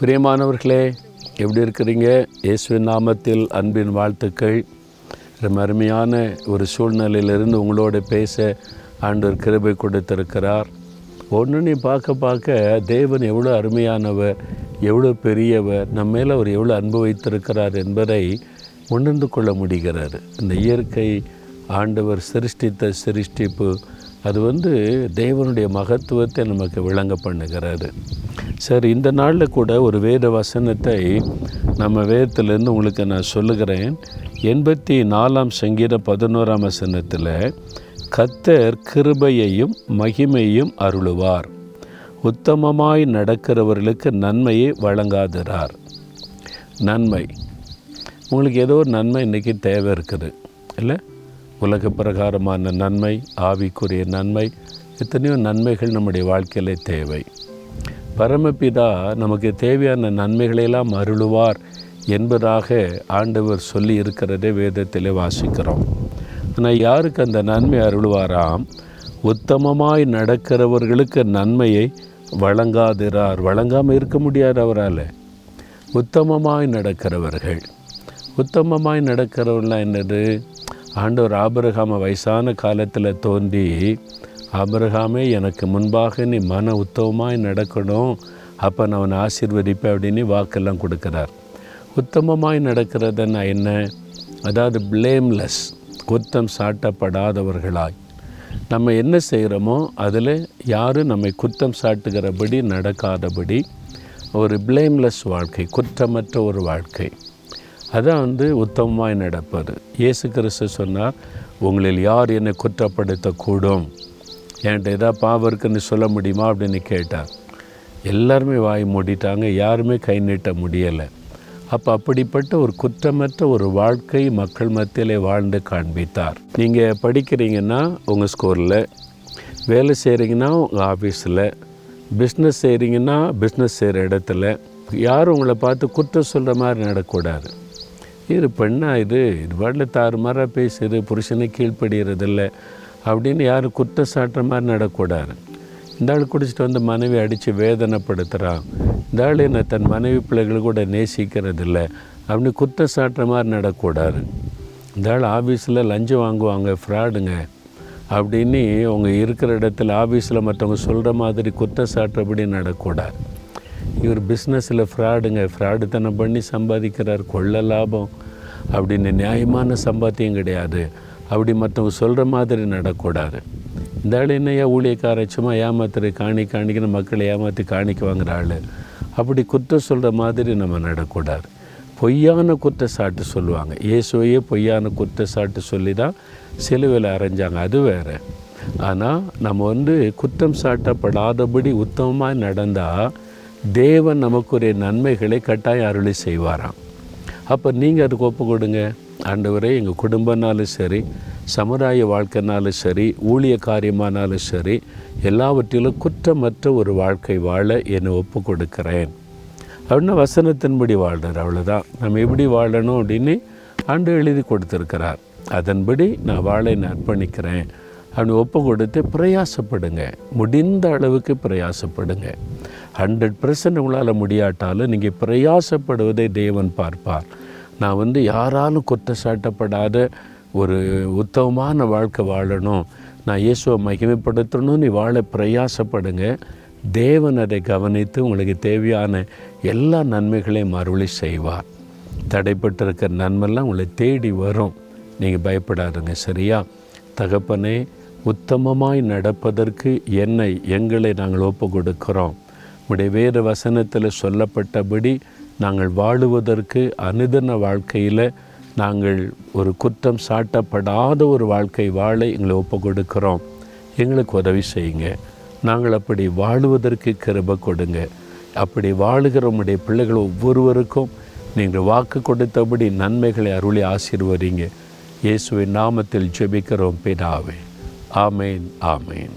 பிரியமானவர்களே எப்படி இருக்கிறீங்க? இயேசுவின் நாமத்தில் அன்பின் வாழ்த்துக்கள். ரொம்ப அருமையான ஒரு சூழ்நிலையிலிருந்து உங்களோட பேச ஆண்டவர் கிருபை கொடுத்திருக்கிறார். ஒன்று நீ பார்க்க பார்க்க தேவன் எவ்வளோ அருமையானவர் எவ்வளோ பெரியவர் நம்ம மேலே அவர் எவ்வளோ அன்பு வைத்திருக்கிறார் என்பதை உணர்ந்து கொள்ள முடிகிறார் இந்த இயற்கை ஆண்டவர் சிருஷ்டித்த சிருஷ்டிப்பு அது வந்து தேவனுடைய மகத்துவத்தை நமக்கு விளங்க பண்ணுகிறாரு சரி இந்த நாளில் கூட ஒரு வேத வசனத்தை நம்ம வேதத்திலேருந்து உங்களுக்கு நான் சொல்லுகிறேன். எண்பத்தி நாலாம் சங்கீத பதினோராம் வசனத்தில் கத்தர் கிருபையையும் மகிமையும் அருளுவார். உத்தமமாய் நடக்கிறவர்களுக்கு நன்மையை வழங்காதிறார் நன்மை. உங்களுக்கு ஏதோ ஒரு நன்மை இன்றைக்கி தேவை இருக்குது இல்லை? உலக பிரகாரமான நன்மை ஆவிக்குரிய நன்மை எத்தனையோ நன்மைகள் நம்முடைய வாழ்க்கையில் தேவை. பரமபிதா நமக்கு தேவையான நன்மைகளையெல்லாம் அருளுவார் என்பதாக ஆண்டவர் சொல்லி இருக்கிறதே வேதத்தில் வாசிக்கிறோம். ஆனால் யாருக்கு அந்த நன்மை அருளுவாராம்? உத்தமமாய் நடக்கிறவர்களுக்கு நன்மையை வழங்காதிரார். வழங்காமல் இருக்க முடியாது அவரால். உத்தமமாய் நடக்கிறவர்கள். உத்தமமாய் நடக்கிறவர்கள்லாம் என்னது? ஆண்டவர் ஆபரகாம வயசான காலத்தில் தோன்றி ஆபிரகாமே எனக்கு முன்பாக நீ மன உத்தமமாய் நடக்கணும். அப்போ நான் அவனை ஆசீர்வதிப்பேன் அப்படின்னு வாக்கெல்லாம் கொடுக்குறார். உத்தமமாய் நடக்கிறதுன்னா என்ன? அதாவது பிளேம்லெஸ் குற்றம் சாட்டப்படாதவர்களாய். நம்ம என்ன செய்கிறோமோ அதில் யாரும் நம்மை குற்றம் சாட்டுகிறபடி நடக்காதபடி ஒரு பிளேம்லெஸ் வாழ்க்கை குற்றமற்ற ஒரு வாழ்க்கை. அதான் வந்து உத்தமமாய் நடப்பது. இயேசு கிறிஸ்து சொன்னார் உங்களில் யார் என்னை குற்றப்படுத்தக்கூடும்? என்கிட்ட ஏதாவது பாவம் இருக்குன்னு சொல்ல முடியுமா அப்படின்னு கேட்டார். எல்லாருமே வாய் மூடிட்டாங்க யாருமே கை நீட்ட முடியலை. அப்போ அப்படிப்பட்ட ஒரு குற்றமற்ற ஒரு வாழ்க்கை மக்கள் மத்தியிலே வாழ்ந்து காண்பித்தார். நீங்கள் படிக்கிறீங்கன்னா உங்கள் ஸ்கூலில் வேலை செய்கிறீங்கன்னா உங்கள் ஆஃபீஸில் பிஸ்னஸ் செய்கிறீங்கன்னா பிஸ்னஸ் செய்கிற இடத்துல யாரும் உங்களை பார்த்து குற்றம் சொல்கிற மாதிரி நடக்கூடாது இது பெண்ணா இது? இது வாட்டில் தாறுமாறாக பேசுது புருஷனை கீழ்ப்படுகிறதில்லை. அப்படின்னு யாரும் குற்றச்சாட்டுற மாதிரி நடக்கூடாது. இந்த ஆள் குடிச்சிட்டு வந்து மனைவி அடித்து வேதனைப்படுத்துகிறான் இந்த ஆள் என்ன தன் மனைவி பிள்ளைகள் கூட நேசிக்கிறதில்ல அப்படின்னு குற்றச்சாட்டுற மாதிரி நடக்கூடாது. இந்த ஆள் ஆஃபீஸில் லஞ்சம் வாங்குவாங்க ஃப்ராடுங்க அப்படின்னு அவங்க இருக்கிற இடத்துல ஆஃபீஸில் மற்றவங்க சொல்கிற மாதிரி குற்றச்சாட்டுறபடி நடக்கூடாது. இவர் பிஸ்னஸில் ஃப்ராடுங்க ஃப்ராடுத்தனம் பண்ணி சம்பாதிக்கிறார் கொள்ள லாபம் அப்படின்னு நியாயமான சம்பாத்தியம் கிடையாது. அப்படி மற்றவங்க சொல்கிற மாதிரி நடக்கூடாது. இந்த ஆள் என்னையா ஊழியக்கார சும்மா ஏமாத்துற காணி காணிக்கிற மக்களை ஏமாற்றி காணிக்க வாங்குற ஆள். அப்படி குற்றம் சொல்கிற மாதிரி நம்ம நடக்கூடாது. பொய்யான குற்றச்சாட்டு சொல்லுவாங்க. இயேசுவையே பொய்யான குற்றச்சாட்டு சொல்லி தான் சிலுவையில் அரைஞ்சாங்க. அது வேறு. ஆனால் நம்ம வந்து குற்றம் சாட்டப்படாதபடி உத்தமமாக நடந்தால் தேவன் நமக்குரிய நன்மைகளை கட்டாயம் அருளி செய்வாராம். அப்போ நீங்கள் அதுக்கு ஒப்பு கொடுங்க. ஆண்டவரே எங்கள் குடும்பனாலும் சரி சமுதாய வாழ்க்கைனாலும் சரி ஊழிய காரியமானாலும் சரி எல்லாவற்றிலும் குற்றமற்ற ஒரு வாழ்க்கை வாழ என்னை ஒப்பு கொடுக்குறேன். அப்படின்னா வசனத்தின்படி வாழ்கிறார் அவ்வளோதான் நம்ம எப்படி வாழணும் அப்படின்னு ஆண்டு எழுதி கொடுத்துருக்கிறார். அதன்படி நான் வாழை நான் அர்ப்பணிக்கிறேன். அப்படின்னு ஒப்பு கொடுத்து பிரயாசப்படுங்க. முடிந்த அளவுக்கு பிரயாசப்படுங்க. ஹண்ட்ரட் பர்சன்ட் உங்களால் முடியாட்டாலும் நீங்கள் பிரயாசப்படுவதை தேவன் பார்ப்பார். நான் வந்து யாராலும் குற்றச்சாட்டப்படாத ஒரு உத்தமமான வாழ்க்கை வாழணும். நான் இயேசுவை மகிமைப்படுத்தணும். நீ வாழ பிரயாசப்படுங்க. தேவன் அதை கவனித்து உங்களுக்கு தேவையான எல்லா நன்மைகளையும் அருளி செய்வார். தடைப்பட்டிருக்கிற நன்மைலாம் உங்களை தேடி வரும். நீங்கள் பயப்படாதுங்க. சரியா? தகப்பனே உத்தமமாய் நடப்பதற்கு என்னை எங்களை நாங்கள் ஒப்பு கொடுக்குறோம் உடைய வேறு வசனத்தில் சொல்லப்பட்டபடி நாங்கள் வாழுவதற்கு அனுதன வாழ்க்கையில் நாங்கள் ஒரு குற்றம் சாட்டப்படாத ஒரு வாழ்க்கை வாழ எங்களை ஒப்பு கொடுக்குறோம் எங்களுக்கு உதவி செய்யுங்க. நாங்கள் அப்படி வாழுவதற்கு கிருப கொடுங்க. அப்படி வாழுகிற உடைய பிள்ளைகள் ஒவ்வொருவருக்கும் நீங்கள் வாக்கு கொடுத்தபடி நன்மைகளை அருளி ஆசீர்வதிங்க. இயேசுவின் நாமத்தில் ஜெபிக்கிறோம் பிதாவே. ஆமேன் ஆமேன்.